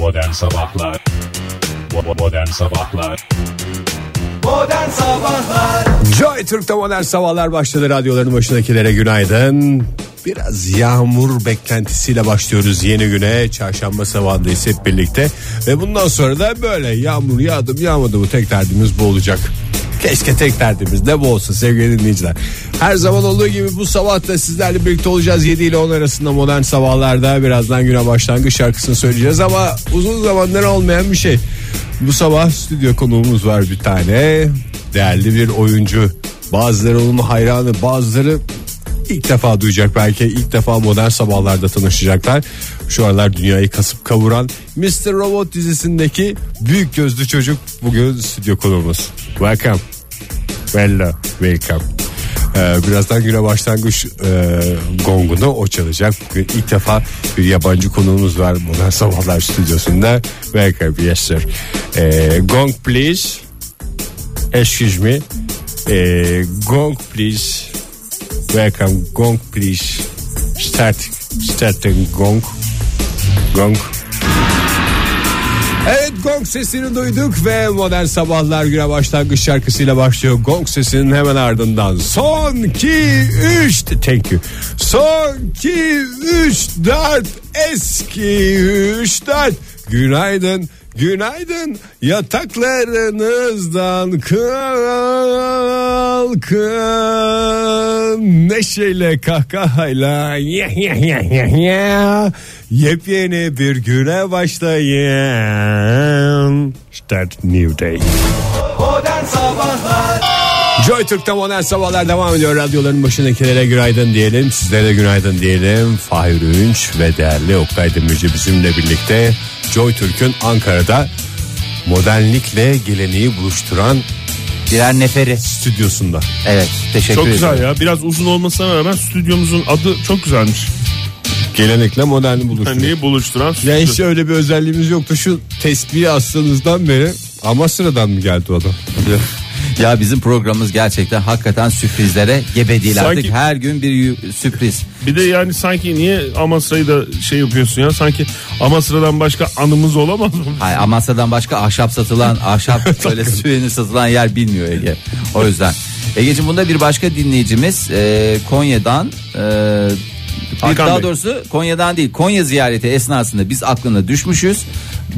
Modern Sabahlar Modern Sabahlar Modern Sabahlar Joy Türk'te modern sabahlar başladı. Radyoların başındakilere günaydın. Biraz yağmur beklentisiyle başlıyoruz yeni güne. Çarşamba sabahındayız hep birlikte. Ve bundan sonra da böyle yağmur yağdı mı yağmadı mı tek derdimiz bu olacak. Keşke tek derdimiz de bu olsun sevgili dinleyiciler. Her zaman olduğu gibi bu sabah da sizlerle birlikte olacağız. 7 ile 10 arasında modern sabahlarda birazdan güne başlangıç şarkısını söyleyeceğiz. Ama uzun zamandır olmayan bir şey. Bu sabah stüdyo konuğumuz var bir tane. Değerli bir oyuncu. Bazıları onun hayranı bazıları ilk defa duyacak belki ilk defa modern sabahlarda tanışacaklar. Şu aralar dünyayı kasıp kavuran Mr. Robot dizisindeki büyük gözlü çocuk bugün stüdyo konuğumuz. Welcome. Hello. Welcome. Ee, birazdan güne başlangıç e, gongunu o çalacak. Bugün ilk defa bir yabancı konuğumuz var Modern Sabahlar stüdyosunda. Welcome. Yes sir. Ee, gong please. Excuse me. Ee, gong please. Welcome. Gong please. Start. Starting gong. Gong. Evet gong sesini duyduk ve modern sabahlar güne başlangıç şarkısıyla başlıyor. Gong sesinin hemen ardından son 2 3 thank you. Son 2 3 4 eski 3 4 günaydın Günaydın. Yataklarınızdan kalkın. Neşeyle kahkahayla yepyeni bir güne başlayın. Start new day. Modern Sabahlar Joy Türk'te modern sabahlar devam ediyor. Radyoların başındakilere günaydın diyelim. Sizlere de günaydın diyelim. Fahir Öğünç ve değerli Oktay Demirci bizimle birlikte Joy Türk'ün Ankara'da modernlikle geleneği buluşturan Birer neferi. stüdyosunda. Evet teşekkür Çok ederim. güzel ya. Biraz uzun olmasına rağmen stüdyomuzun adı çok güzelmiş. Gelenekle moderni Yani buluşturuyor. neyi buluşturan stüdyo. Yani hiç öyle bir özelliğimiz yoktu. Şu tespihi astığınızdan beri Amasra'dan mı geldi o adam? Ya bizim programımız gerçekten hakikaten sürprizlere gebe değil Sanki- artık. Her gün bir yu- sürpriz. Bir de yani sanki niye Amasra'yı da şey yapıyorsun ya sanki Amasra'dan başka anımız olamaz mı? Hayır, Amasya'dan başka ahşap satılan, ahşap böyle süveni satılan yer bilmiyor Ege. O yüzden. Ege'ciğim bunda bir başka dinleyicimiz e, Konya'dan e, Hakan daha Bey. doğrusu Konya'dan değil Konya ziyareti esnasında biz aklına düşmüşüz.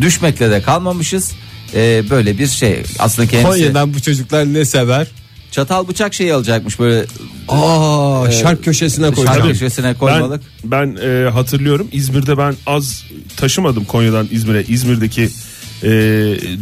Düşmekle de kalmamışız. E, böyle bir şey aslında kendisi Konya'dan bu çocuklar ne sever? çatal bıçak şeyi alacakmış böyle Aa, şark köşesine şark koyacağım. köşesine Ben, koymalık. ben e, hatırlıyorum İzmir'de ben az taşımadım Konya'dan İzmir'e İzmir'deki e,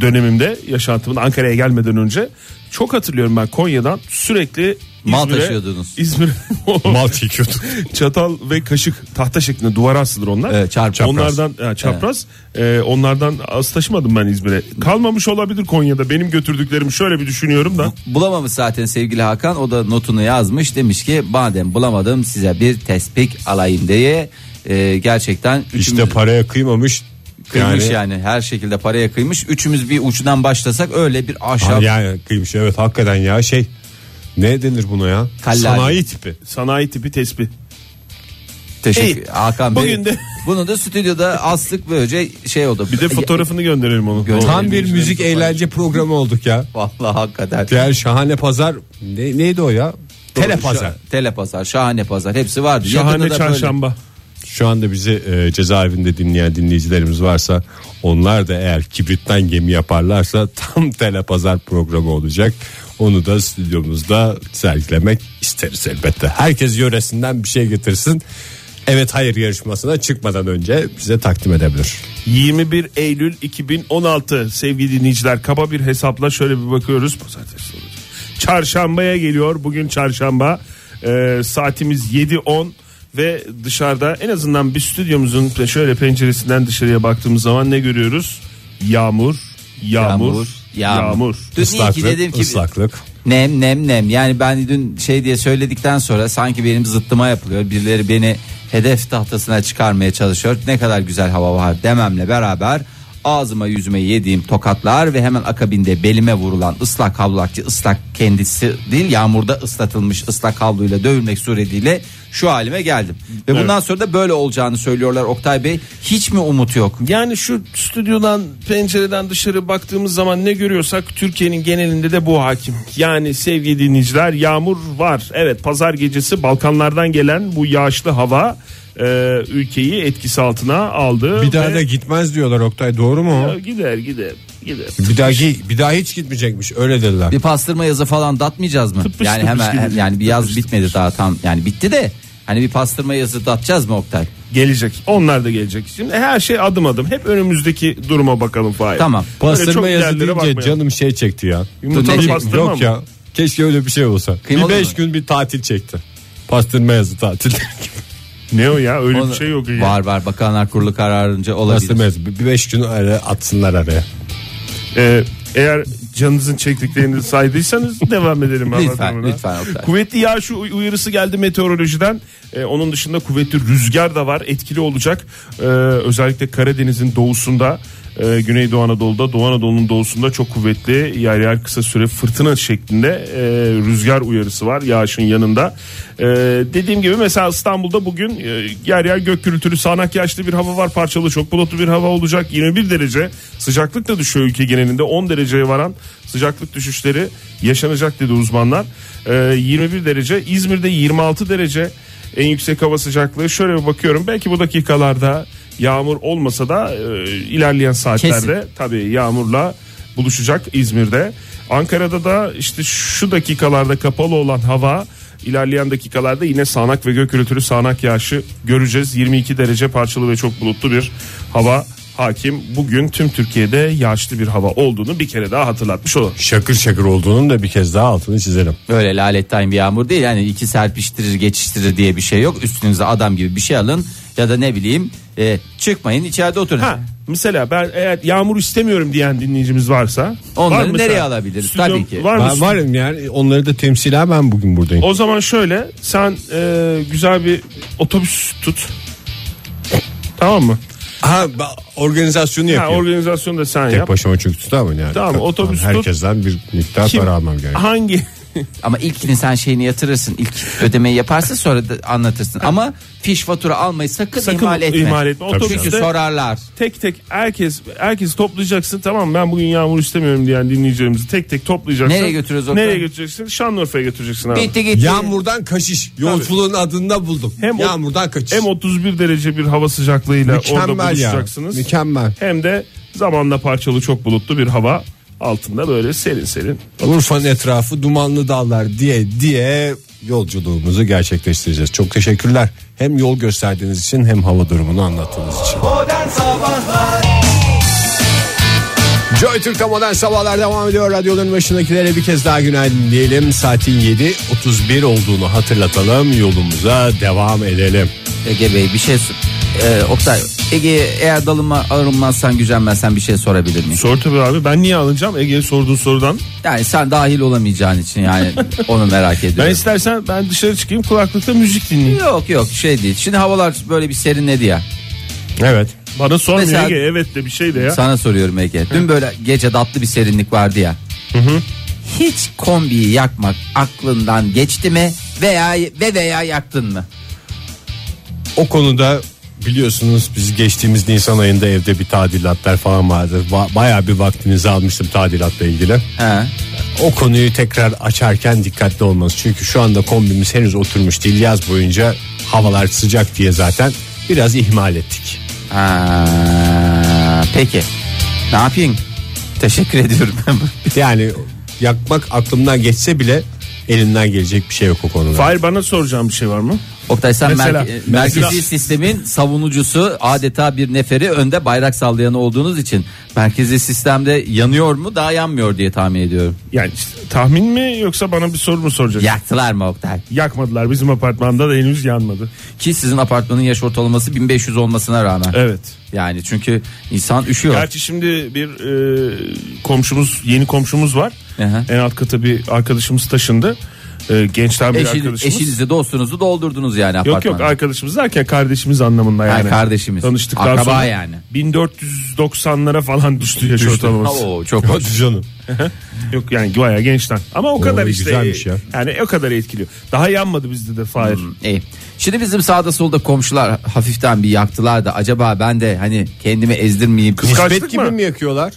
dönemimde yaşantımın Ankara'ya gelmeden önce çok hatırlıyorum ben Konya'dan sürekli Mal İzmir'e- taşıyordunuz. İzmir Mal çekiyorduk. çatal ve kaşık tahta şeklinde duvara asılır onlar. Evet, çarp- çapraz. Onlardan ha, çapraz. e, onlardan az taşımadım ben İzmir'e. Kalmamış olabilir Konya'da. Benim götürdüklerimi şöyle bir düşünüyorum da. Bulamamış zaten sevgili Hakan o da notunu yazmış demiş ki madem bulamadım size bir tespih alayım diye e, gerçekten üçümüz İşte paraya kıymamış. kıymış yani, yani. her şekilde paraya kıymış üçümüz bir uçtan başlasak öyle bir ahşap Aa, yani kıymış evet hakikaten ya şey ne denir buna ya? Kallali. Sanayi tipi. Sanayi tipi tespih. teşekkür İyi. Hakan Bey Bugün de- bunu da stüdyoda astık böylece şey oldu Bir de fotoğrafını gönderelim onu. Gö- Tam bir müzik eğlence programı olduk ya. Vallahi hakikaten Diğer şahane pazar ne, neydi o ya? Telepazar. Telepazar, şahane pazar hepsi vardı. Şahane Yakında da böyle- çarşamba. Şu anda bizi e, cezaevinde dinleyen dinleyicilerimiz varsa onlar da eğer kibritten gemi yaparlarsa tam telepazar programı olacak. Onu da stüdyomuzda sergilemek isteriz elbette. Herkes yöresinden bir şey getirsin. Evet hayır yarışmasına çıkmadan önce bize takdim edebilir. 21 Eylül 2016 sevgili dinleyiciler kaba bir hesapla şöyle bir bakıyoruz. Pazartesi. Çarşambaya geliyor bugün çarşamba Ee, saatimiz 7.10 ve dışarıda en azından bir stüdyomuzun şöyle penceresinden dışarıya baktığımız zaman ne görüyoruz? Yağmur, yağmur, Yağmur, yağmur. yağmur. Dün iyi ki dedim ki ıslaklık. Nem nem nem yani ben dün şey diye söyledikten sonra sanki benim zıttıma yapılıyor. Birileri beni hedef tahtasına çıkarmaya çalışıyor. Ne kadar güzel hava var dememle beraber ağzıma yüzüme yediğim tokatlar ve hemen akabinde belime vurulan ıslak havlakçı ıslak kendisi değil yağmurda ıslatılmış ıslak havluyla dövülmek suretiyle şu halime geldim. Ve bundan sonra da böyle olacağını söylüyorlar Oktay Bey. Hiç mi umut yok? Yani şu stüdyodan pencereden dışarı baktığımız zaman ne görüyorsak Türkiye'nin genelinde de bu hakim. Yani sevgili dinleyiciler yağmur var. Evet pazar gecesi Balkanlardan gelen bu yağışlı hava e, ülkeyi etkisi altına aldı. Bir daha ve- da gitmez diyorlar Oktay doğru mu? Ya gider gider gider. Bir daha bir daha hiç gitmeyecekmiş öyle dediler. Bir pastırma yazı falan datmayacağız mı? Tıpış yani tıpış hemen gidecek. yani bir yaz Tıpış bitmedi daha tam yani bitti de hani bir pastırma yazı datacağız mı Oktay? Gelecek. Onlar da gelecek. Şimdi her şey adım adım. Hep önümüzdeki duruma bakalım Fahir. Tamam. Pastırma yazı deyince bakmayalım. canım şey çekti ya. Yumurtalı pastırma Yok mı? ya. Keşke öyle bir şey olsa. Kıymalı bir beş mı? gün bir tatil çekti. Pastırma yazı tatil. Ne o ya öyle Onu- bir şey yok. Ya. Var var Bakanlar Kurulu kararınca olabilir. Pastırma yazı. Bir beş gün öyle atsınlar araya. Ee, eğer canınızın çektiklerini saydıysanız devam edelim. Lütfen, anlatımına. lütfen Oktay. Kuvvetli yağış uy- uyarısı geldi meteorolojiden. Ee, onun dışında kuvvetli rüzgar da var. Etkili olacak. Ee, özellikle Karadeniz'in doğusunda, e, Güneydoğu Anadolu'da, Doğu Anadolu'nun doğusunda çok kuvvetli yer yer kısa süre fırtına şeklinde e, rüzgar uyarısı var yağışın yanında. Ee, dediğim gibi mesela İstanbul'da bugün e, yer yer gök gürültülü sağanak yağışlı bir hava var. Parçalı çok bulutlu bir hava olacak. 21 derece sıcaklık da düşüyor ülke genelinde. 10 dereceye varan sıcaklık düşüşleri yaşanacak dedi uzmanlar. Ee, 21 derece İzmir'de 26 derece en yüksek hava sıcaklığı. Şöyle bir bakıyorum belki bu dakikalarda yağmur olmasa da e, ilerleyen saatlerde tabii yağmurla buluşacak İzmir'de. Ankara'da da işte şu dakikalarda kapalı olan hava ilerleyen dakikalarda yine sağanak ve gök gürültülü sağanak yağışı göreceğiz. 22 derece parçalı ve çok bulutlu bir hava hakim. Bugün tüm Türkiye'de yağışlı bir hava olduğunu bir kere daha hatırlatmış olalım. Şakır şakır olduğunun da bir kez daha altını çizelim. Öyle laletten bir yağmur değil yani iki serpiştirir geçiştirir diye bir şey yok. Üstünüze adam gibi bir şey alın ya da ne bileyim e, çıkmayın içeride oturun. Ha, mesela ben eğer yağmur istemiyorum diyen dinleyicimiz varsa Onları var mı nereye alabiliriz? Stüdyo- Tabii ki. Var mı? Ben varım yani onları da temsilen ben bugün buradayım. O zaman şöyle sen e, güzel bir otobüs tut. Tamam mı? Ha organizasyonu Ha, yapıyorum. organizasyonu da sen Tek yap. başıma çünkü tutamam yani. Tamam, otobüs tut. Herkesten bir miktar Kim- para almam gerekiyor. Hangi Ama ilkini sen şeyini yatırırsın. ilk ödemeyi yaparsın sonra da anlatırsın. Ama fiş fatura almayı sakın, sakın ihmal etme. ihmal etme. Tabii Çünkü Otobüste sorarlar. tek tek herkes herkes toplayacaksın tamam mı? ben bugün yağmur istemiyorum diyen dinleyicilerimizi tek tek toplayacaksın. Nereye götürüyoruz Oktay? Nereye götüreceksin? Şanlıurfa'ya götüreceksin abi. Bitti gitti. Yağmurdan kaçış. Yolculuğun adında buldum. Hem o- Yağmurdan kaçış. Hem 31 derece bir hava sıcaklığıyla orada Mükemmel ya. buluşacaksınız. Mükemmel. Hem de zamanla parçalı çok bulutlu bir hava altında böyle serin serin. Urfa'nın etrafı dumanlı dağlar diye diye yolculuğumuzu gerçekleştireceğiz. Çok teşekkürler. Hem yol gösterdiğiniz için hem hava durumunu anlattığınız için. Joy Türk'te modern sabahlar devam ediyor. Radyoların başındakilere bir kez daha günaydın diyelim. Saatin 7.31 olduğunu hatırlatalım. Yolumuza devam edelim. Ege Bey bir şey e, Oktay Ege eğer dalıma arınmazsan gücenmezsen bir şey sorabilir miyim? Sor tabii abi ben niye alınacağım Ege'ye sorduğun sorudan. Yani sen dahil olamayacağın için yani onu merak Ben ediyorum. istersen ben dışarı çıkayım kulaklıkta müzik dinleyeyim. Yok yok şey değil. Şimdi havalar böyle bir serinledi ya. Evet. Bana sormuyor Mesela- Ege evet de bir şey de ya. Sana soruyorum Ege. Dün böyle gece tatlı bir serinlik vardı ya. Hiç kombiyi yakmak aklından geçti mi veya ve veya yaktın mı? O konuda biliyorsunuz biz geçtiğimiz Nisan ayında evde bir tadilatlar falan vardı. Ba- bayağı bir vaktinizi almıştım tadilatla ilgili. He. O konuyu tekrar açarken dikkatli olmanız. Çünkü şu anda kombimiz henüz oturmuş değil. Yaz boyunca havalar sıcak diye zaten biraz ihmal ettik. Ha, peki. Ne yapayım? Teşekkür ediyorum. Yani yakmak aklımdan geçse bile elimden gelecek bir şey yok o konuda. Fahir bana soracağım bir şey var mı? Oktay sen Mesela- merke- merkezi mesela- sistemin savunucusu adeta bir neferi önde bayrak sallayanı olduğunuz için merkezi sistemde yanıyor mu daha yanmıyor diye tahmin ediyorum. Yani işte tahmin mi yoksa bana bir soru mu soracaksın? Yaktılar mı Oktay? Yakmadılar bizim apartmanda da henüz yanmadı. Ki sizin apartmanın yaş ortalaması 1500 olmasına rağmen. Evet. Yani çünkü insan üşüyor. Gerçi şimdi bir e, komşumuz yeni komşumuz var. Aha. En alt kata bir arkadaşımız taşındı. E, gençten bir Eşin, arkadaşımız. eşinizi dostunuzu doldurdunuz yani Yok apartmanda. yok arkadaşımız derken kardeşimiz anlamında yani. kardeşimiz. Tanıştıktan Akraba sonra yani. 1490'lara falan düştü yaş ortalaması. Oo, çok hoş. Hadi canım. Yok yani bayağı gençten. Ama o kadar işte. güzelmiş ya. Yani o kadar etkiliyor. Daha yanmadı bizde de Fahir. İyi. Şimdi bizim sağda solda komşular hafiften bir yaktılar da acaba ben de hani kendimi ezdirmeyeyim. Kıskançlık gibi mı? mi yakıyorlar?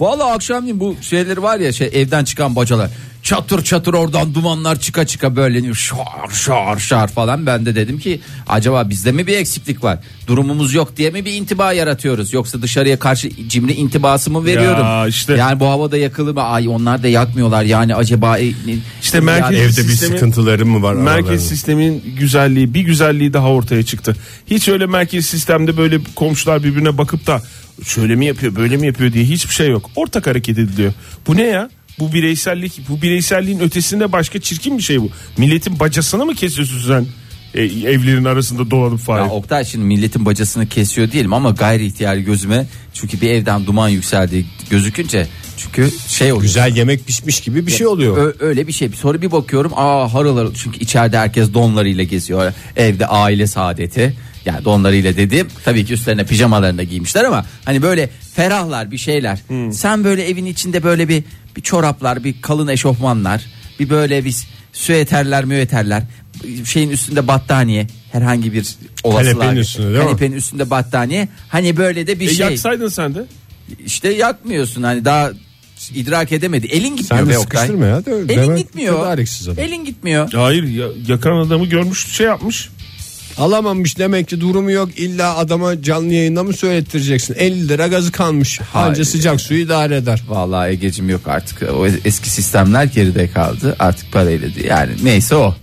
Valla akşamleyin bu şeyleri var ya şey evden çıkan bacalar. Çatır çatır oradan dumanlar çıka çıka böyle şar şar şar falan. Ben de dedim ki acaba bizde mi bir eksiklik var? Durumumuz yok diye mi bir intiba yaratıyoruz? Yoksa dışarıya karşı cimri intibası mı veriyorum? Ya işte. Yani bu havada yakılı mı? Ay onlar da yakmıyorlar yani acaba. e, İşte merkez- Yani- Evde bir Sistemin- sıkıntıları mı var? Merkez aralarında? sistemin güzelliği bir güzelliği daha ortaya çıktı. Hiç öyle merkez sistemde böyle komşular birbirine bakıp da şöyle mi yapıyor böyle mi yapıyor diye hiçbir şey yok. Ortak hareket ediliyor. Bu ne ya? Bu bireysellik bu bireyselliğin ötesinde başka çirkin bir şey bu. Milletin bacasını mı kesiyorsun sen? E, evlerin arasında dolanıp Fahir. Ya Oktay şimdi milletin bacasını kesiyor değilim ama gayri ihtiyari gözüme çünkü bir evden duman yükseldi gözükünce çünkü şey oluyor. Güzel yemek pişmiş gibi bir şey oluyor. Ö- öyle bir şey. Sonra bir bakıyorum aa harıl harıl çünkü içeride herkes donlarıyla geziyor. Evde aile saadeti. Yani donlarıyla dediğim tabii ki üstlerine pijamalarını da giymişler ama hani böyle ferahlar bir şeyler. Sen böyle evin içinde böyle bir bir çoraplar, bir kalın eşofmanlar, bir böyle bir süeterler, müeterler, şeyin üstünde battaniye, herhangi bir olasılığa. Kanepenin üstünde değil mi? Kanepenin üstünde battaniye. Hani böyle de bir E, şey. yaksaydın sen de. İşte yakmıyorsun hani daha idrak edemedi. Elin gitmiyor Sen de be Oktay. ya. De, Elin demek gitmiyor. Elin gitmiyor. Hayır ya, yakan adamı görmüş şey yapmış. Alamamış demek ki durumu yok. İlla adama canlı yayında mı söylettireceksin? 50 lira gazı kalmış. Hayır. Anca sıcak suyu idare eder. Vallahi Ege'cim yok artık. O eski sistemler geride kaldı. Artık parayla değil. Yani neyse o.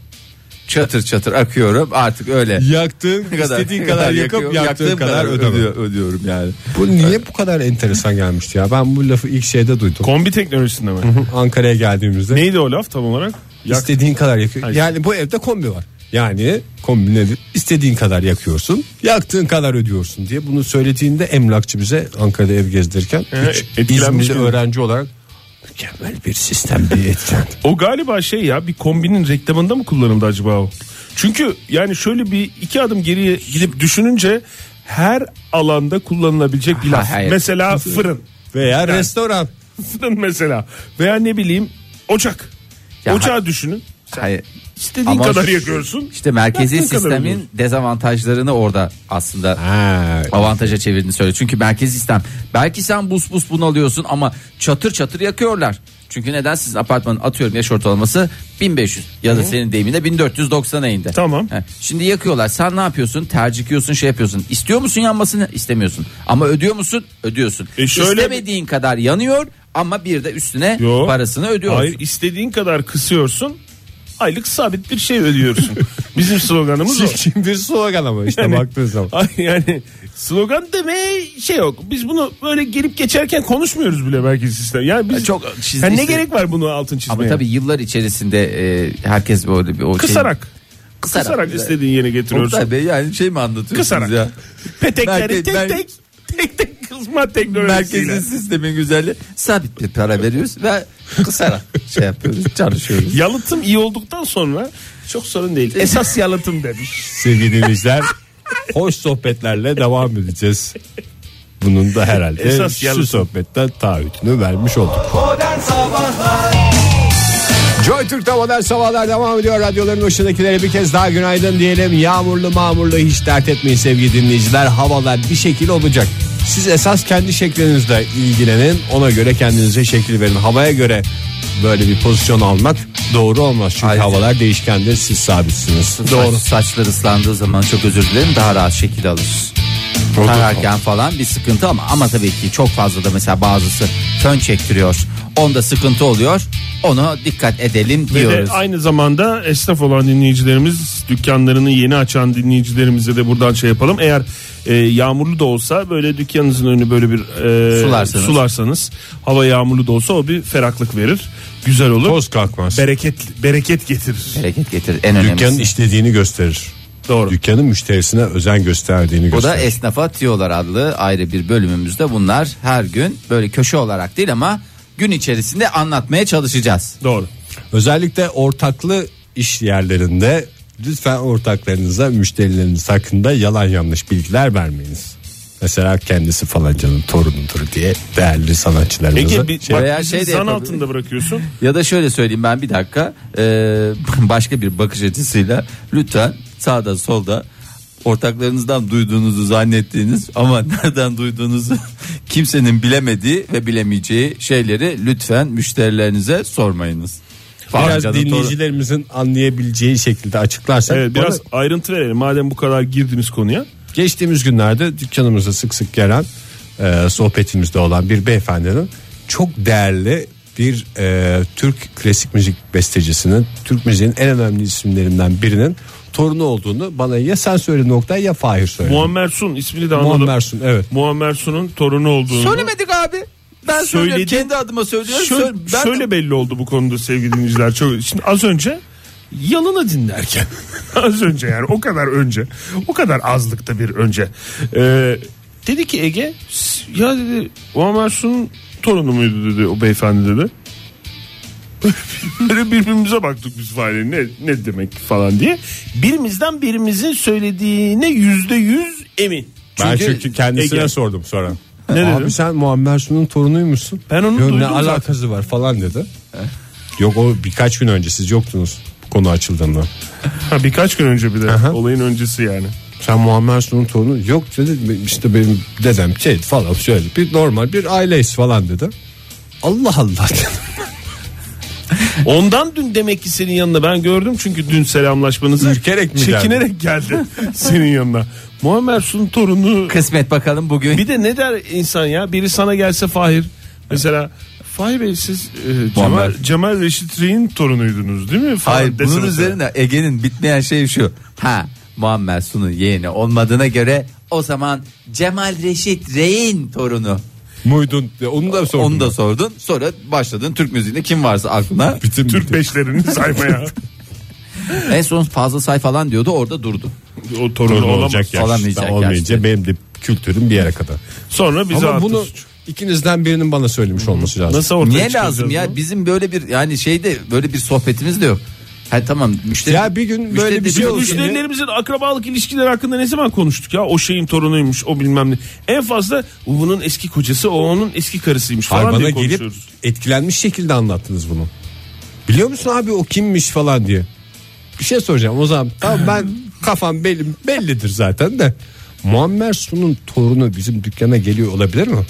Çatır çatır akıyorum artık öyle. Yaktığın istediğin kadar yakıp yakıyorum, yaktığın yaktığım kadar ödeme. ödüyor- ödüyorum yani. Bu niye bu kadar enteresan gelmişti ya? Ben bu lafı ilk şeyde duydum. Kombi teknolojisinde mi? Ankara'ya geldiğimizde. Neydi o laf tam olarak? Yak- İstediğin kadar yakıyor. Yani bu evde kombi var. Yani kombi nedir? İstediğin kadar yakıyorsun. Yaktığın kadar ödüyorsun diye bunu söylediğinde emlakçı bize Ankara'da ev gezdirirken üç etkilenmiş İzmirli mi? öğrenci olarak mükemmel bir sistem diye etkilendi. O galiba şey ya bir kombinin reklamında mı kullanıldı acaba o? Çünkü yani şöyle bir iki adım geriye gidip düşününce her alanda kullanılabilecek bir laf. hayır. Mesela fırın. Veya restoran. Fırın mesela. Veya ne bileyim ocak. Ya Ocağı düşünün. Hayır. İstediğin Ama kadar yakıyorsun. İşte merkezi Yaktığın kadar sistemin dezavantajlarını orada aslında Ha, avantaja çevirdiğini söylüyor. Çünkü merkezi sistem belki sen bus bus bunalıyorsun ama çatır çatır yakıyorlar. Çünkü neden sizin apartmanın atıyorum yaş ortalaması 1500 ya da senin deyiminde 1490'a indi. Tamam. He, Şimdi yakıyorlar. Sen ne yapıyorsun? Tercikiyorsun, şey yapıyorsun. İstiyor musun yanmasını? İstemiyorsun. Ama ödüyor musun? Ödüyorsun. E şöyle- İstemediğin kadar yanıyor ama bir de üstüne Yo. parasını ödüyorsun. Hayır istediğin kadar kısıyorsun. Aylık sabit bir şey ödüyorsun. Bizim sloganımız o. Çirkin bir slogan ama işte Yani- baktığın zaman. Yani slogan demeye şey yok. Biz bunu böyle gelip geçerken konuşmuyoruz bile belki sistem. Yani biz Çok çizdi Yani ne gerek var bunu altın çizmeye? Ama tabii yıllar içerisinde e, herkes böyle bir o şey- kısarak. Kısarak. Kısarak, istediğin yere getiriyorsun. Oktay Bey yani şey mi anlatıyorsunuz Kısarak. ya? Petekleri tek tek tek tek kızma teknolojisiyle. Merkezi sistemin güzelliği sabit bir para veriyoruz ve kısarak şey yapıyoruz çalışıyoruz. Yalıtım iyi olduktan sonra çok sorun değil. Esas yalıtım demiş. Sevgili dinleyiciler hoş sohbetlerle devam edeceğiz. Bunun da herhalde Esas şu yalıtım. sohbetten taahhütünü vermiş olduk. Modern Sabahlar Joy Türk'te modern sabahlar devam ediyor. Radyoların başındakilere bir kez daha günaydın diyelim. Yağmurlu mağmurlu hiç dert etmeyin sevgili dinleyiciler. Havalar bir şekil olacak. Siz esas kendi şeklinizle ilgilenin. Ona göre kendinize şekil verin. Havaya göre böyle bir pozisyon almak doğru olmaz. Çünkü Hayır. havalar değişkendir siz sabitsiniz. Doğru. Saçlar ıslandığı zaman çok özür dilerim daha rahat şekil alır. Tararken falan bir sıkıntı ama ama tabii ki çok fazla da mesela bazısı fön çektiriyor. Onda sıkıntı oluyor. Onu dikkat edelim Ve diyoruz. de aynı zamanda esnaf olan dinleyicilerimiz dükkanlarını yeni açan dinleyicilerimize de buradan şey yapalım. Eğer e, yağmurlu da olsa böyle dükkanınızın önünü böyle bir e, Sularsanız. sularsanız hava yağmurlu da olsa o bir ferahlık verir. Güzel olur. Toz kalkmaz. Bereket bereket getirir. Hareket getir en önemlisi. Dükkanın işlediğini gösterir. Doğru. Dükkanın müşterisine özen gösterdiğini O da gösterir. esnafa tiyolar adlı ayrı bir bölümümüzde bunlar her gün böyle köşe olarak değil ama gün içerisinde anlatmaya çalışacağız. Doğru. Özellikle ortaklı iş yerlerinde lütfen ortaklarınıza müşterileriniz hakkında yalan yanlış bilgiler vermeyiniz. Mesela kendisi falancanın torunudur diye değerli sanatçılarımıza. Ege bir, şey- bak Veya şey de zan altında bırakıyorsun. Ya da şöyle söyleyeyim ben bir dakika Ee, başka bir bakış açısıyla lütfen sağda solda ortaklarınızdan duyduğunuzu zannettiğiniz ama nereden duyduğunuzu kimsenin bilemediği ve bilemeyeceği şeyleri lütfen müşterilerinize sormayınız. Biraz dinleyicilerimizin anlayabileceği şekilde açıklarsak. Evet, biraz Bana ayrıntı verelim madem bu kadar girdiniz konuya. geçtiğimiz günlerde dükkanımıza sık sık gelen e, sohbetimizde olan bir beyefendinin çok değerli bir e, Türk klasik müzik bestecisinin Türk müziğin en önemli isimlerinden birinin torunu olduğunu bana ya sen söyle nokta ya Fahir söyle. Muammer Sun ismini de anladım. Muammer Sun, evet. Muammer Sun'un torunu olduğunu. Söylemedik abi. Ben söylüyorum Söyledim. kendi adıma söylüyorum. Şöyle, Söyle- ben şöyle belli oldu bu konuda sevgili dinleyiciler. Çok, şimdi az önce yalını dinlerken az önce yani o kadar önce o kadar azlıkta bir önce Ee, dedi ki Ege "S- ya dedi Muammer Sun'un torunu muydu dedi o beyefendi dedi. Böyle birbirimize baktık biz falan ne, ne demek falan diye. Birimizden birimizin söylediğine yüzde yüz emin. Ben Çünkü çünkü kendisine Ege- sordum sonra. Ne Abi dedim? sen Muammer Sun'un torunuymuşsun. Ben onu Yok, duydum Ne zaten. alakası var falan dedi. Yok o birkaç gün önce siz yoktunuz bu konu açıldığında. Ha, birkaç gün önce bir de Aha. olayın öncesi yani. Sen Muammer Sun'un torunu yok dedi işte benim dedem şey falan söyledi. Bir normal bir aileyiz falan dedi. Allah Allah dedim. Ondan dün demek ki senin yanına ben gördüm çünkü dün selamlaşmanızı Ürkerek mi çekinerek geldi senin yanına. Muammer Sun'un torunu kısmet bakalım bugün. bir de ne der insan ya biri sana gelse Fahir mesela Fahir Bey siz e, Cemal. Cemal Reşit Rey'in torunuydunuz değil mi? Falan Hayır bunun üzerine Ege'nin bitmeyen şey şu. Ha Muammer Sun'un yeğeni olmadığına göre o zaman Cemal Reşit Rey'in torunu. Muydun onu da sordum. Onu da sordun. Sonra başladın Türk müziğinde kim varsa aklına. Bütün Türk beşlerini saymaya en son fazla say falan diyordu orada durdu. o olamaz. olacak ya. Olamayacak Olmayınca yaşta. benim de kültürüm bir yere kadar. Sonra bize Ama bunu suç. ikinizden birinin bana söylemiş olması lazım. Nasıl ortaya Niye lazım ya? bunu? Bizim böyle bir yani şeyde böyle bir sohbetimiz de yok. Ha tamam müşteri. Ya bir gün böyle bir şey olsun gibi- Müşterilerimizin akrabalık ilişkileri hakkında ne zaman konuştuk ya? O şeyin torunuymuş, o bilmem ne. En fazla "Bu bunun eski kocası, o onun eski karısıymış falan Hayır, diye bana gelip konuşuyoruz. etkilenmiş şekilde anlattınız bunu. Biliyor musun abi o kimmiş falan diye. Bir şey soracağım o zaman. Tamam ben kafam belli, bellidir zaten de. Muammer Sun'un torunu bizim dükkana geliyor olabilir mi?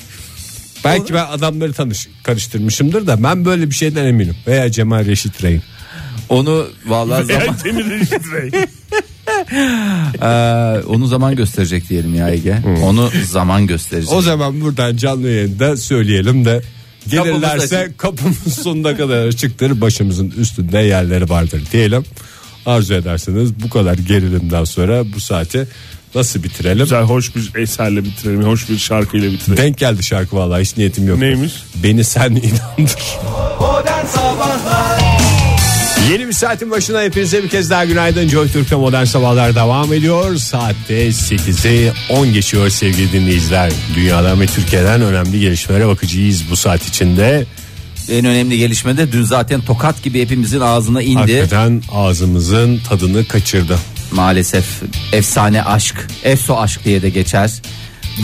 Belki ben adamları tanış karıştırmışımdır da ben böyle bir şeyden eminim. Veya Cemal Reşit Rey. Onu vallahi zaman Yani Demir Reşit Rey. Ee, onu zaman gösterecek diyelim ya Ege. Onu zaman gösterecek. O zaman buradan canlı yayında söyleyelim de gelirlerse açık. kapımız sonuna kadar açıktır. Başımızın üstünde yerleri vardır diyelim. Arzu ederseniz bu kadar gerilimden sonra bu saati nasıl bitirelim? Güzel hoş bir eserle bitirelim, hoş bir şarkıyla bitirelim. Denk geldi şarkı vallahi hiç niyetim yok. Neymiş? Beni sen inandır. Modern Sabahlar Yeni bir saatin başına hepinize bir kez daha günaydın. Joy Türk'te modern sabahlar devam ediyor. Saatte 8'i 10 geçiyor sevgili dinleyiciler. Dünyadan ve Türkiye'den önemli gelişmelere bakacağız bu saat içinde. En önemli gelişme de dün zaten tokat gibi hepimizin ağzına indi. Hakikaten ağzımızın tadını kaçırdı. Maalesef efsane aşk, efso aşk diye de geçer.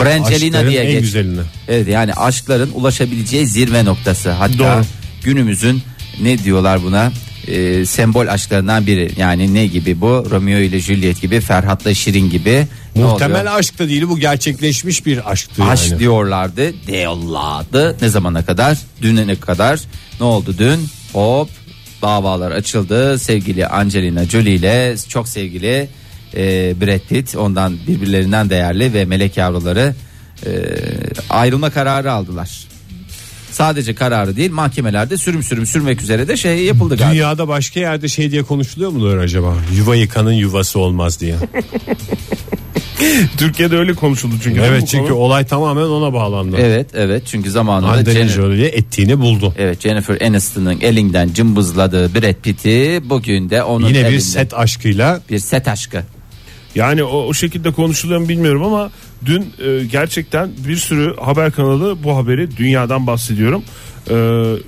Brangelina Aşkların diye en geç. güzelini. Evet yani aşkların ulaşabileceği zirve noktası. Hatta Doğru. günümüzün ne diyorlar buna? Ee, sembol aşklarından biri. Yani ne gibi bu? Romeo ile Juliet gibi, Ferhat'la Şirin gibi. Ne Muhtemel oluyor? aşk da değil bu gerçekleşmiş bir aşktı Aşk yani. diyorlardı. Diyorlardı. Ne zamana kadar? Düne kadar. Ne oldu dün? Hop davalar açıldı. Sevgili Angelina Jolie ile çok sevgili e, Brad Pitt ondan birbirlerinden değerli ve melek yavruları e, ayrılma kararı aldılar. Sadece kararı değil mahkemelerde sürüm sürüm sürmek üzere de şey yapıldı galiba. Dünyada başka yerde şey diye konuşuluyor mudur acaba? Yuva yıkanın yuvası olmaz diye. Türkiye'de öyle konuşuldu çünkü. evet çünkü konu? olay tamamen ona bağlandı. Evet evet çünkü zamanında Angelina Jennifer- Jolie ettiğini buldu. Evet Jennifer Aniston'ın elinden cımbızladığı Brad Pitt'i bugün de onun Yine bir elinde- set aşkıyla bir set aşkı. Yani o, o şekilde konuşuluyor mu bilmiyorum ama dün e, gerçekten bir sürü haber kanalı bu haberi dünyadan bahsediyorum. E,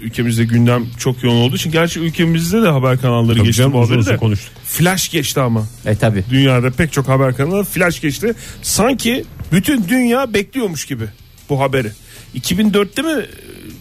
ülkemizde gündem çok yoğun olduğu için gerçi ülkemizde de haber kanalları Tabii geçti canım, bu uzun haberi uzun de. konuştuk. Flash geçti ama. E tabi. Dünyada pek çok haber kanalı flash geçti. Sanki bütün dünya bekliyormuş gibi bu haberi. 2004'te mi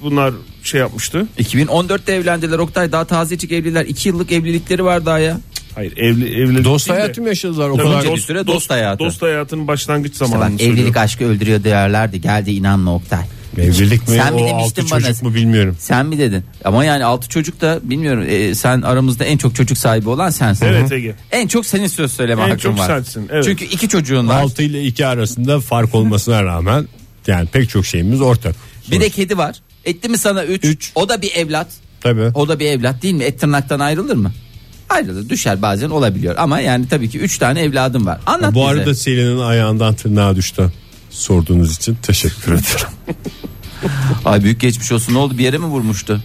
bunlar şey yapmıştı? 2014'te evlendiler Oktay daha tazecik evliler 2 yıllık evlilikleri var daha ya. Hayır evli evlilik Dost değil de- hayatı mı yaşadılar o Tabii kadar? bir süre dost hayatı. Dost hayatının başlangıç İşte zamanını bak evlilik aşkı öldürüyor derlerdi geldi inanma Oktay. Evlilik mi Sen mi o demiştin altı bana? çocuk mu bilmiyorum. Sen mi dedin? Ama yani altı çocuk da bilmiyorum e, sen aramızda en çok çocuk sahibi olan sensin. Evet Hı hı. Ege. En çok senin söz söyleme En hakkın çok var. sensin, evet. Çünkü iki çocuğun var. 6 ile 2 arasında fark olmasına rağmen yani pek çok şeyimiz ortak. Bir de kedi var. Etti mi sana 3? Üç. O da bir evlat. Tabii. O da bir evlat değil mi? Et tırnaktan ayrılır mı? Ayrılır düşer bazen olabiliyor ama yani tabii ki 3 tane evladım var. Anlat Bu bize. arada Selin'in ayağından tırnağa düştü. Sorduğunuz için teşekkür ederim. Ay büyük geçmiş olsun ne oldu bir yere mi vurmuştu?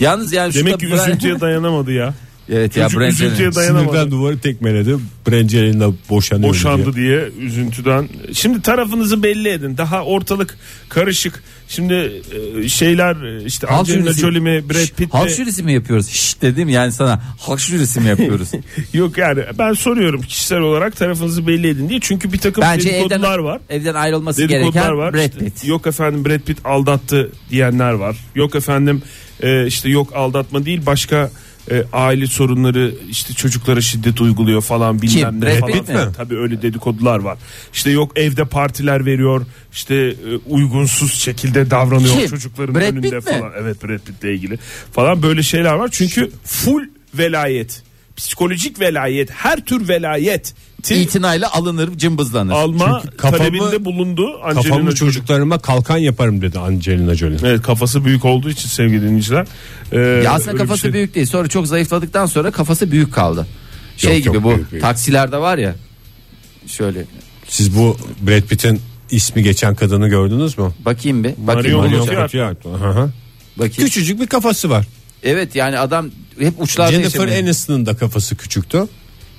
Yalnız yani Demek şurada ki Bra- üzüntüye dayanamadı ya. Evet ya Çocuk Brent üzüntüye dayanamadı. Sinirden duvarı tekmeledi. Brangelina boşanıyor Boşandı diye. diye üzüntüden. Şimdi tarafınızı belli edin. Daha ortalık karışık. Şimdi e, şeyler e, işte Halk Angelina jürisi- Jolie mi Brad Pitt Halk mi? jürisi mi yapıyoruz? Şşş dedim yani sana halk jürisi mi yapıyoruz? Yok yani ben soruyorum kişisel olarak tarafınızı belli edin diye. Çünkü bir takım Bence dedikodular evden, var. evden ayrılması Dedikodular gereken var. Brad İşte Pitt. yok efendim Brad Pitt aldattı diyenler var. Yok efendim e, işte yok aldatma değil başka e, aile sorunları işte çocuklara şiddet uyguluyor falan bilmem Kim? ne Brad falan. Mi? filan. Tabii öyle dedikodular var. İşte yok evde partiler veriyor. işte e, uygunsuz şekilde davranıyor Kim? çocukların Brad önünde Pitt mi? falan. Evet Brad Pitt'le ilgili falan böyle şeyler var. Çünkü full velayet, psikolojik velayet, her tür velayet İtinayla alınır cımbızlanır. alma Çünkü kafamı- talebinde bulundu Angelina Kafamı Jolie. çocuklarıma kalkan yaparım dedi Angelina Jolie. Evet kafası büyük olduğu için sevgili dinleyiciler. Ee, ya aslında kafası şey- büyük değil. Sonra çok zayıfladıktan sonra kafası büyük kaldı. Şey Yok, gibi yok, bu büyük, büyük. taksilerde var ya. Şöyle Siz bu Brad Pitt'in ismi geçen kadını gördünüz mü? bakayım bir. Bakayım. Marion hı. bakayım. Küçücük bir kafası var. Evet yani adam hep uçlarda Jennifer yaşamıyor. Aniston'un da kafası küçüktü.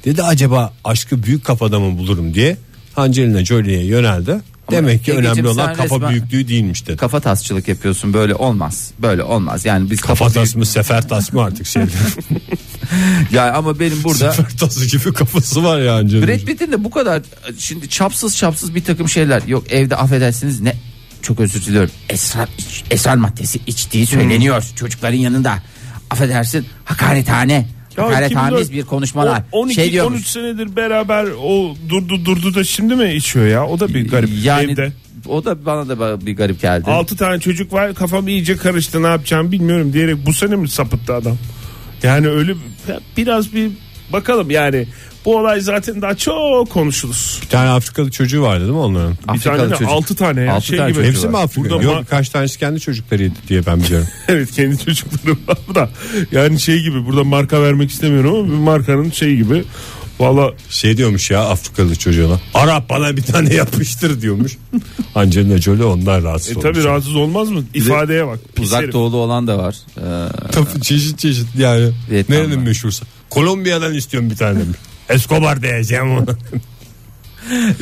Dedi acaba aşkı büyük kafada mı bulurum diye Angelina Jolie'ye yöneldi. Demek ki Egeciğim, önemli olan kafa resmen- büyüklüğü değilmiş dedi. Kafa tasçılık yapıyorsun böyle olmaz. Böyle olmaz. Yani biz kafa, Kafa tas mı sefer tas mı artık şeyde. Ya ama benim burada sefer tası gibi kafası var ya Angelina Brad Jolie. Pitt'in de bu kadar şimdi çapsız çapsız bir takım şeyler yok evde affedersiniz ne çok özür diliyorum esrar, iç- esrar maddesi içtiği söyleniyor çocukların yanında affedersin hakarethane Ya hakaretamiz 2004 bir konuşmalar O- 12 şey diyormuş 13 senedir beraber o durdu durdu da şimdi mi içiyor ya? O da bir garip. yani Evde. o da bana da bir garip geldi 6 tane çocuk var kafam iyice karıştı ne yapacağım bilmiyorum diyerek bu sene mi sapıttı adam? Yani öyle biraz bir bakalım yani bu olay zaten daha çok konuşulur. Bir tane Afrikalı çocuğu vardı değil mi onların? Bir Afrikalı tane de çocuk. 6 tane ya Altı şey tane gibi. Hepsi mi var. Burada Yok ma- birkaç tanesi kendi çocuklarıydı diye ben biliyorum. Evet kendi çocukları var da yani şey gibi burada marka vermek istemiyorum ama bir markanın şey gibi valla Şey diyormuş ya Afrikalı çocuğuna. Arap bana bir tane yapıştır diyormuş. Angelina Jolie ondan rahatsız e, olmuş. tabi rahatsız olmaz mı? İfadeye bak. Pis uzak herif. doğulu olan da var Ee, Tabii çeşit çeşit yani. Vietnam Nerenin var. meşhursa. Kolombiya'dan istiyorum bir tane demiş. Escobar diyeceğim ona.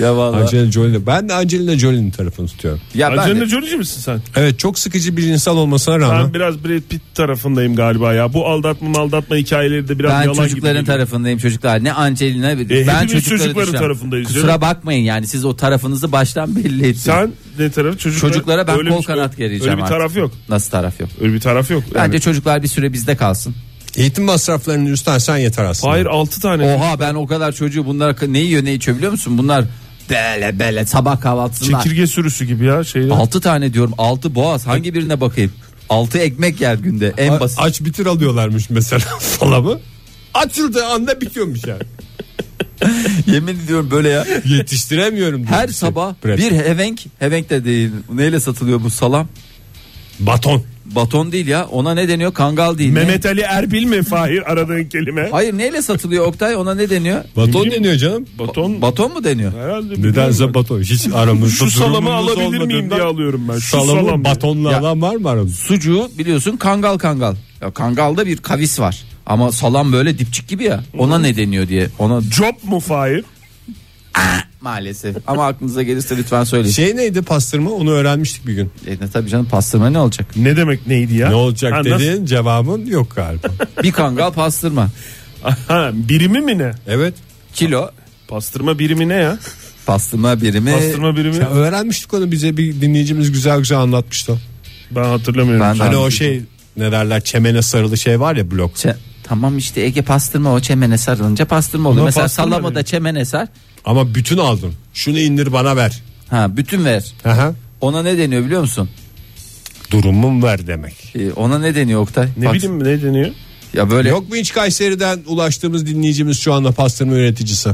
ya vallahi Angelina Jolie. Ben de Angelina Jolie'nin tarafını tutuyorum. ya ben Angelina de, Jolie'ci misin sen? Evet çok sıkıcı bir insan olmasına rağmen. Ben biraz Brad Pitt tarafındayım galiba ya. Bu aldatma aldatma hikayeleri de biraz ben yalan çocukların gibi. tarafındayım çocuklar ne Angelina ben hepimiz çocukları çocukların düşünüyorum. tarafındayız kusura canım. bakmayın yani siz o tarafınızı baştan belli ettiniz Sen ne tarafı çocuklara? Çocuklara ben Öyle kol bir- şey kanat gereceğim Öyle bir artık. taraf yok. Nasıl taraf yok? Öyle bir taraf yok. Yani. Bence çocuklar bir süre bizde kalsın. Eğitim masraflarını üstlensen yeter aslında. Hayır 6 tane. Oha ben o kadar çocuğu bunlar ne yiyor ne içiyor biliyor musun? Bunlar böyle böyle sabah kahvaltısında. Çekirge sürüsü gibi ya şeyler. 6 tane diyorum 6 boğaz hangi birine bakayım? 6 ekmek yer günde en A- basit. aç bitir alıyorlarmış mesela salamı. Açıldığı anda bitiyormuş yani. Yemin ediyorum böyle ya. Yetiştiremiyorum. Her şey, sabah Brad. bir hevenk, hevenk de değil. Neyle satılıyor bu salam? baton. Baton değil ya. Ona ne deniyor? Kangal değil. Ne? Mehmet Ali Erbil mi Fahir aradığın kelime? Hayır neyle satılıyor Oktay? Ona ne deniyor? Baton deniyor canım. Baton. Baton mu deniyor? Herhalde. Nedense baton. Hiç aramızda Şu salamı alabilir miyim diye alıyorum ben. Şu Salamı salam diye. batonla Ya- alan var mı aramızda? Sucuğu biliyorsun kangal kangal. Ya kangalda bir kavis var. Ama salam böyle dipçik gibi ya. Ona ne deniyor diye. Ona Job mu Fahir? Maalesef. Ama aklınıza gelirse lütfen söyleyin. Şey neydi pastırma onu öğrenmiştik bir gün. E, ne tabii canım pastırma ne olacak? Ne demek neydi ya? Ne olacak Ha, nasıl- dediğin cevabın yok galiba. Bir kangal pastırma. Ha, birimi mi ne? evet. Kilo Pastırma birimi ne ya? pastırma birimi. Pastırma birimi Ya öğrenmiştik onu bize bir dinleyicimiz güzel güzel anlatmıştı. ben hatırlamıyorum. Ben Hani o şey ne derler çemene sarılı şey var ya blok. Çe- tamam işte Ege pastırma o çemene sarılınca pastırma oluyor. Ama Mesela pastırma salamada değil. çemene sar. Ama bütün aldın. Şunu indir bana ver. Ha bütün ver. Aha. Ona ne deniyor biliyor musun? Durumum ver demek. Ee, ona ne deniyor Oktay? Ne Bak, bileyim ne deniyor? Ya böyle Yok mu hiç Kayseri'den ulaştığımız dinleyicimiz şu anda pastırma üreticisi?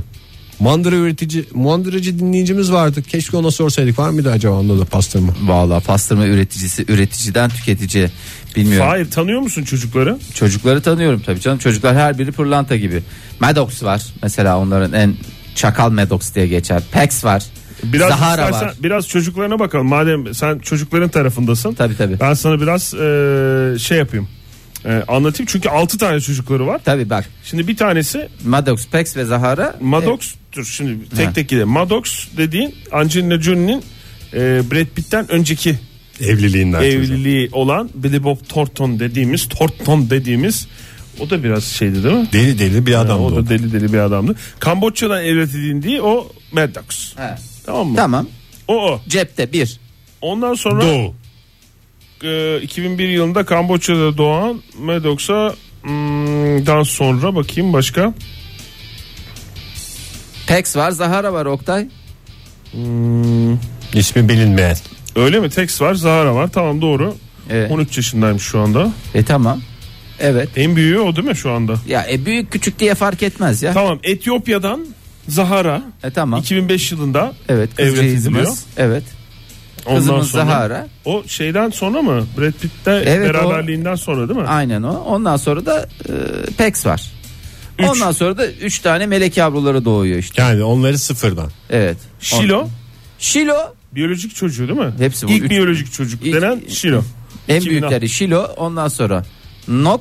Mandıra üretici, mandıracı dinleyicimiz vardı. Keşke ona sorsaydık var mıydı acaba onda da pastırma? Vallahi pastırma üreticisi üreticiden tüketici bilmiyorum. Hayır tanıyor musun çocukları? Çocukları tanıyorum tabii canım. Çocuklar her biri pırlanta gibi. Maddox var mesela onların en çakal Maddox diye geçer. Pex var. Biraz Zahara istersen var. biraz çocuklarına bakalım. Madem sen çocukların tarafındasın. Tabii, tabii. Ben sana biraz e, şey yapayım. E, anlatayım çünkü 6 tane çocukları var. Tabii bak. Şimdi bir tanesi Maddox, Pex ve Zahara. Maddox dur şimdi tek Ha. tek gidelim. Maddox dediğin Angelina Jolie'nin e, Brad Pitt'ten önceki Evliliğinden. evliliği olan Billy Bob Thornton dediğimiz Thornton dediğimiz o da biraz şeydi değil mi? Deli deli bir adamdı o o. da deli deli bir adamdı. Kamboçya'dan evlendiği o Maddox. He. Tamam mı? Tamam. O o. Cepte bir. Ondan sonra Doğu. e, 2001 yılında Kamboçya'da doğan Maddox'a hmm, dan sonra bakayım başka. Pex var, Zahara var Oktay. İsmi bilinmeyen. Öyle mi? Tex var, Zahara var. Tamam doğru. Evet. 13 yaşındaymış şu anda. E tamam. Evet. En büyüğü o değil mi şu anda? Ya e, büyük küçük diye fark etmez ya. Tamam Etiyopya'dan Zahara E tamam. 2005 yılında Evet kızcağızımız. Evet. Ondan Kızımız sonra Zahara. o şeyden sonra mı? Brad Pitt'te Evet, beraberliğinden sonra değil mi? Aynen o. Ondan sonra da e, Pex var. Üç. Ondan sonra da 3 tane melek yavruları doğuyor işte. Yani onları sıfırdan. Evet. Şilo Şilo biyolojik çocuğu değil mi? Hepsi bu. İlk Üç- biyolojik çocuk İlk- denen Şilo. en 2000 büyükleri Şilo ondan sonra Nox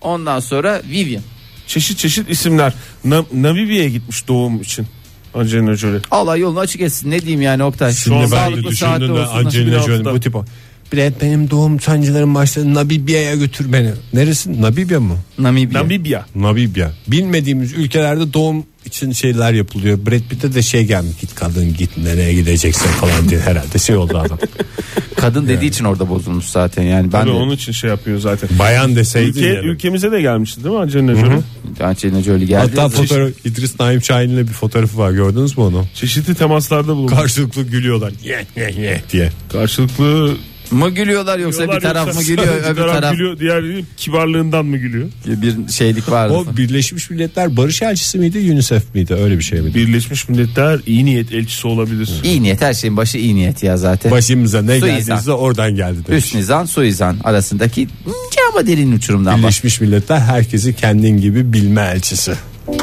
ondan sonra Vivian. Çeşit çeşit isimler. Na- Namibya'ya gitmiş doğum için. Angelina Jolie. Allah yolunu açık etsin ne diyeyim yani Oktay. Şimdi an ben de Sağlıklı, sıhhatli düşündüm de olsunlar. Angelina Jolie 2006'da. bu tip o. Brad benim doğum sancılarım başladı Namibya'ya götür beni. Neresi? Namibya mı? Namibya. Namibya. Namibya. Bilmediğimiz ülkelerde doğum için şeyler yapılıyor. Brad Pitt'e de şey gelmiş. Git kadın git nereye gideceksin falan diye herhalde şey oldu adam. Kadın dediği için orada bozulmuş zaten yani. Ben Tabii de onun için şey yapıyor zaten. Bayan deseydi Ülke, yani. ülkemize de gelmişti değil mi Angelina Jolie? Angelina Jolie geldi. Hatta fotoğraf İdris Naim Şahin'le bir fotoğrafı var gördünüz mü onu? Çeşitli temaslarda bulundu. Karşılıklı gülüyorlar. Ye ye ye diye. Karşılıklı mı gülüyorlar yoksa bir taraf mı gülüyor öbür taraf gülüyor, diğer kibarlığından mı gülüyor? bir şeylik vardı. O Birleşmiş Milletler Barış Elçisi miydi UNICEF miydi öyle bir şey miydi? Birleşmiş Milletler iyi niyet elçisi olabilir. İyi niyet her şeyin başı iyi niyet ya zaten. Başımıza ne Suizan. geldiyse oradan geldi demiş. Hüsnizan suizan arasındaki cama derin uçurumdan bak. Birleşmiş Milletler herkesi kendin gibi bilme elçisi.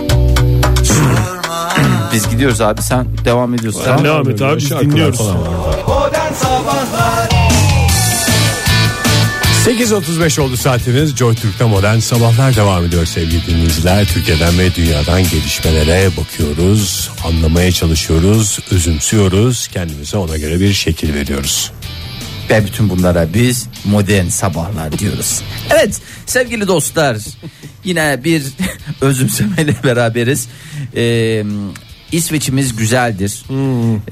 Biz gidiyoruz abi sen devam ediyorsun. Sen devam et abi biz dinliyoruz. Modern Sabahlar 8.35 oldu saatiniz. Joy Türk'te modern sabahlar devam ediyor sevgili dinleyiciler. Türkiye'den ve dünyadan gelişmelere bakıyoruz. Anlamaya çalışıyoruz. Özümsüyoruz. Kendimize ona göre bir şekil veriyoruz. Ve bütün bunlara biz modern sabahlar diyoruz. Evet sevgili dostlar yine bir özümsemeyle beraberiz. Ee, İsveç'imiz güzeldir.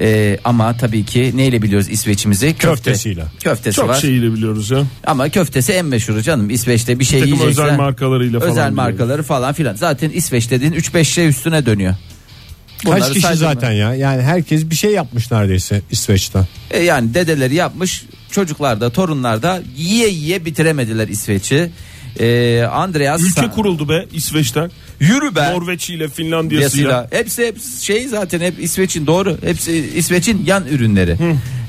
Ee, ama tabii ki neyle biliyoruz İsveç'imizi? Köfte. Köftesiyle. Köftesi Çok var. şeyiyle biliyoruz ya. Ama köftesi en meşhuru canım. İsveç'te bir şey Bir yiyeceksen. özel markalarıyla falan Özel biliyoruz. markaları falan filan. Zaten İsveç dediğin 3-5 şey üstüne dönüyor. Bunları Kaç kişi zaten ya? Yani herkes bir şey yapmış neredeyse İsveç'te. E yani dedeleri yapmış çocuklar da torunlar da yiye yiye bitiremediler İsveç'i. E, Andreas Ülke Sa- kuruldu be İsveç'ten. Yürü be. Norveç ile Finlandiya'sıyla. Yasıyla. Hepsi hep şey zaten hep İsveç'in doğru. Hepsi İsveç'in yan ürünleri.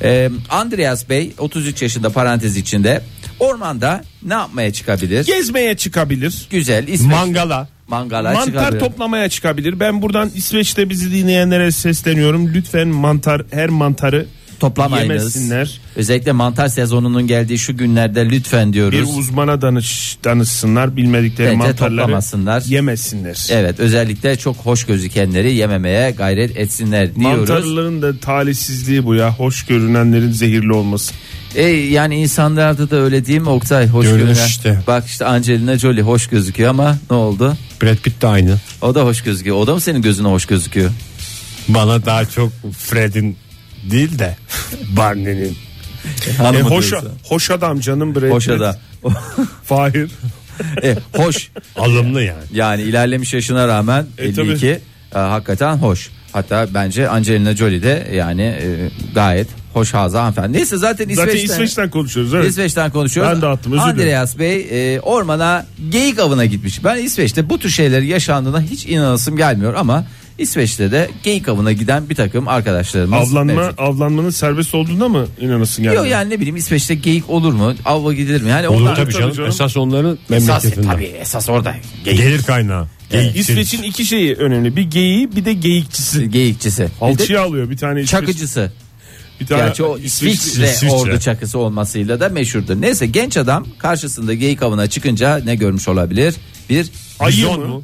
E, Andreas Bey 33 yaşında parantez içinde ormanda ne yapmaya çıkabilir? Gezmeye çıkabilir. Güzel İsveç. Mangala. Mangala mantar çıkabilir. toplamaya çıkabilir. Ben buradan İsveç'te bizi dinleyenlere sesleniyorum. Lütfen mantar her mantarı toplamayınız. Yemesinler. Özellikle mantar sezonunun geldiği şu günlerde lütfen Bir diyoruz. uzmana danış danışsınlar bilmedikleri Bence mantarları toplamasınlar. yemesinler. Evet özellikle çok hoş gözükenleri yememeye gayret etsinler diyoruz. Mantarların da talihsizliği bu ya. Hoş görünenlerin zehirli olması. E, yani insanlarda da öyle değil mi Oktay? Hoş Görünüş görünen. işte. Bak işte Angelina Jolie hoş gözüküyor ama ne oldu? Brad Pitt de aynı. O da hoş gözüküyor. O da mı senin gözüne hoş gözüküyor? Bana daha çok Fred'in değil de Barney'nin. E, hoş, diyorsun. hoş adam canım Brad Hoş adam. Fahir. E, hoş. Alımlı yani. Yani ilerlemiş yaşına rağmen E, 52 e, hakikaten hoş. Hatta bence Angelina Jolie de yani e, gayet hoş hazı hanımefendi. Neyse zaten Zaten İsveç'ten, İsveç'ten konuşuyoruz. Evet. İsveç'ten konuşuyoruz. Ben de attım, özür dilerim. Andreas Bey e, ormana geyik avına gitmiş. Ben İsveç'te bu tür şeyleri yaşandığına hiç inanasım gelmiyor ama İsveç'te de geyik avına giden bir takım arkadaşlarımız Avlanma, mevcut. avlanmanın serbest olduğunda mı inanasın geldi? Yok yani ne bileyim İsveç'te geyik olur mu? Avva gidilir mi? Yani Olur onlar tabii canım. canım. Esas onların esas, memleketinde. tabii esas orada. Geyik. Gelir kaynağı. Geyik İsveç'in iki şeyi önemli. Bir geyiği bir de geyikçisi. Geyikçisi. Bir de Alçıya alıyor bir tane İsveç. çakıcısı. Bir tane Gerçi o İsviçre, İsviçre. ordu çakısı olmasıyla da meşhurdur. Neyse genç adam karşısında geyik avına çıkınca ne görmüş olabilir? Bir Ayı Bizon mı? mu?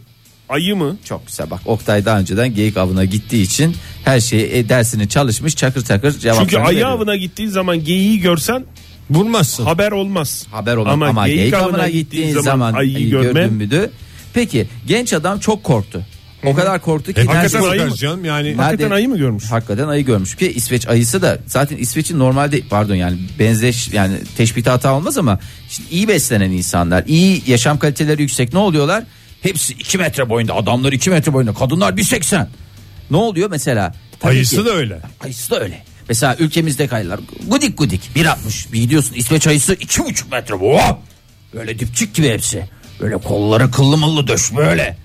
Ayı mı? çok güzel bak Oktay daha önceden geyik avına gittiği için her şeyi e, dersini çalışmış çakır çakır cevaplarını Çünkü ayı veriyor. avına gittiğin zaman geyiği görsen Vurmazsın. haber olmaz. haber olan ama, geyik, avına gittiğin zaman, ayıyı görmen gördün müydü? Peki genç adam çok korktu. O kadar korktu ki Hep Hakikaten hakikaten ayı mı? canım yani. Nerede- hakikaten ayı mı görmüş? Hakikaten ayı görmüş ki İsveç ayısı da zaten İsveç'in normalde pardon yani benzeş yani teşbihte hata olmaz ama işte iyi beslenen insanlar iyi yaşam kaliteleri yüksek ne oluyorlar? Hepsi 2 metre boyunda adamlar 2 metre boyunda kadınlar 1.80 ne oluyor mesela? Tabii Ayısı ki- da öyle. Ayısı da öyle. Mesela ülkemizde ayılar gudik gudik 1.60 bir gidiyorsun İsveç ayısı 2.5 metre Hop! böyle dipçik gibi hepsi böyle kolları kıllı mıllı döş böyle.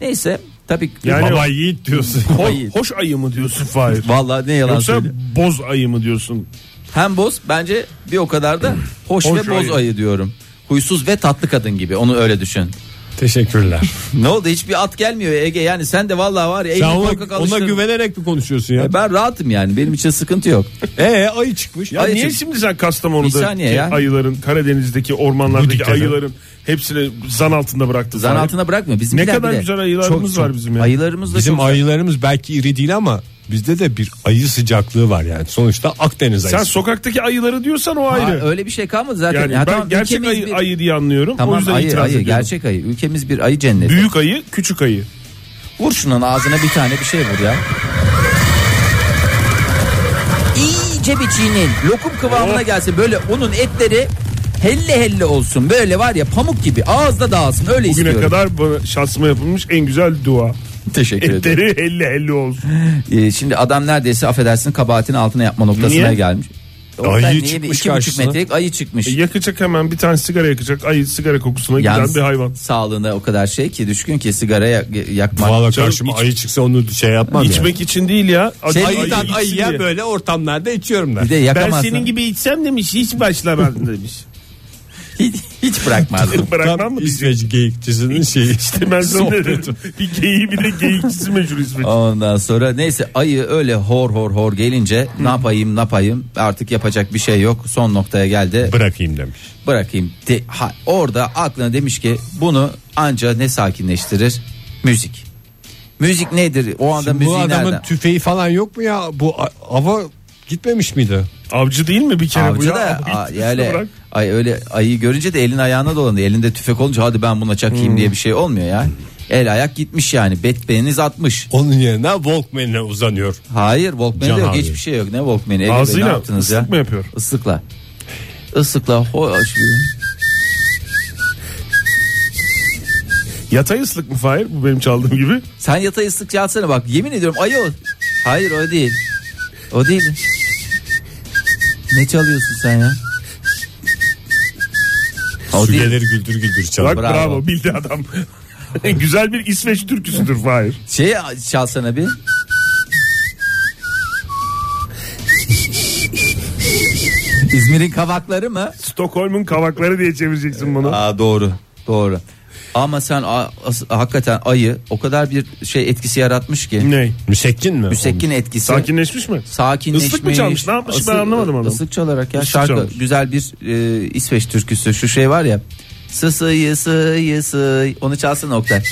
Neyse tabii Yani Baba yiğit diyorsun. Ho- Ayı. hoş ayı mı diyorsun Fahir? Vallahi ne yalan Yoksa söyleyeyim. boz ayı mı diyorsun? Hem boz bence bir o kadar da hoş, Hoş ve boz ayı. ayı. diyorum. Huysuz ve tatlı kadın gibi onu öyle düşün. Teşekkürler. Ne oldu hiçbir at gelmiyor Ege yani sen de vallahi var ya Sen ona, ona güvenerek mi konuşuyorsun ya? Ben rahatım yani benim için sıkıntı yok. Ee ayı çıkmış. Ya Ayı niye çık- şimdi sen Bir Kastamonu'da saniye ya. ayıların Karadeniz'deki ormanlardaki ayıların hepsini zan altında bıraktın? Zan altına bırakmıyor. Bizim Ne kadar güzel ayılarımız var bizim ya. Ayılarımız da Bizim çok güzel. ayılarımız belki iri değil ama bizde de bir ayı sıcaklığı var yani. Sonuçta Akdeniz Sen ayısı. sokaktaki ayıları diyorsan o Ha, ayrı. öyle bir şey kalmadı zaten. yani Ya ben tamam, gerçek ayı, bir- ayı diye anlıyorum. o Tamam yüzden ayı itiraz ayı ediyorum. gerçek ayı. Ülkemiz bir ayı cenneti. Büyük ayı, küçük ayı. Vur şunun ağzına bir tane bir şey vur ya. İyice bir çiğneyin. Lokum kıvamına Oh. gelsin. Böyle onun etleri helle helle olsun. Böyle var ya pamuk gibi ağızda dağılsın. Öyle Bugüne istiyorum. kadar bana şansıma yapılmış en güzel dua. Teşekkür ederim. Etleri elli elli olsun. Ee, şimdi adam neredeyse affedersin kabahatin altına yapma noktasına Niye? gelmiş. Ayı Oradan niye bir çıkmış iki buçuk karşısına. metrelik ayı çıkmış. E, yakacak hemen bir tane sigara yakacak. Ayı sigara kokusuna Yalnız giden bir hayvan. sağlığına o kadar şey ki düşkün ki sigara yak- yakmak. Valla karşıma iç- ayı çıksa onu şey yapmam ya. İçmek için değil ya. Şey, Ayı Ayıdan içsin ayıya diye. böyle ortamlarda içiyorum der. Bir de Ben yakamazsın. senin gibi içsem demiş hiç başlamaz demiş. hiç, hiç bırakmazdım. Bırakmam Tam mı? İsveç geyikçisinin şeyi. İşte ben sana dedim. Bir geyiği bir de geyikçisi meşhur İsveç. Ondan sonra neyse ayı öyle hor hor hor gelince ne yapayım ne yapayım artık yapacak bir şey yok son noktaya geldi Bırakayım demiş. bırakayım de, ha, orada aklına demiş ki bunu anca ne sakinleştirir müzik müzik nedir o anda Şimdi bu müziği adamın nereden tüfeği falan yok mu ya? Bu a- ava gitmemiş miydi? Avcı değil mi bir kere bu Avcı ya? da Avcı a, yani bırak. Ay öyle ayı görünce de elin ayağına dolandı elinde tüfek olunca hadi ben buna çakayım diye bir şey olmuyor ya el ayak gitmiş yani betbeniz atmış Onun yerine Walkman'e uzanıyor. Hayır Walkman'de Can yok abi. hiçbir şey yok ne Walkman'i Ege Bey, ne Ağzıyla yaptınız ya ıslık mı yapıyor? Islıkla. Islıkla hoş. Yatay ıslık mı Fahir? Bu benim çaldığım gibi. Sen yatay ıslık çalsana bak yemin ediyorum ayı o. Hayır o değil. O değil. Ne çalıyorsun sen ya? O değil. gelir güldür güldür çalar. Bak Bravo. bravo, bildi adam. Güzel bir İsveç türküsüdür Fahir. Şey çalsana bir. İzmir'in kavakları mı? Stockholm'un kavakları diye çevireceksin bunu. Aa doğru. Doğru. Ama sen a- as- hakikaten ayı o kadar bir şey etkisi yaratmış ki. Ne? Müsekkin mi? Müsekkin etkisi. Sakinleşmiş mi? Sakinleşmiş. Islık mı çalmış, ne yapmış ben Islık- anlamadım onu. Islık çalarak ya Islık şarkı çalmış. güzel bir e, İsveç türküsü şu şey var ya. Sısıyı sıyı sıy onu çalsın Oktay.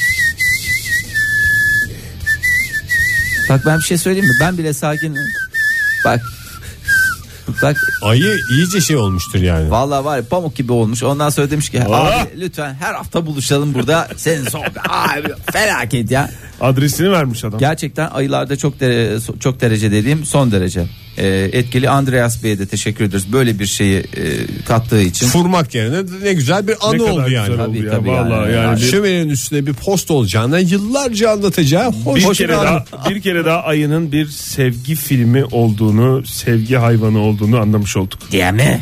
Bak ben bir şey söyleyeyim mi? Ben bile sakin. Bak. Bak Ayı iyice şey olmuştur yani. vallahi var ya pamuk gibi olmuş. Ondan sonra demiş ki Ah! abi lütfen her hafta buluşalım burada. Senin son abi felaket ya. Adresini vermiş adam. Gerçekten ayılarda çok dere, çok derece dediğim son derece e, etkili. Andreas Bey'e de teşekkür ederiz. Böyle bir şeyi e, kattığı için. Furmak yerine ne güzel bir Ne anı kadar oldu yani. Tabii, oldu ya. tabii Vallahi yani. yani. bir- Şöminenin üstüne bir post olacağına yıllarca anlatacağı hoş bir bir kere daha bir kere daha ayının bir sevgi filmi olduğunu, sevgi hayvanı olduğunu anlamış olduk. Diye mi?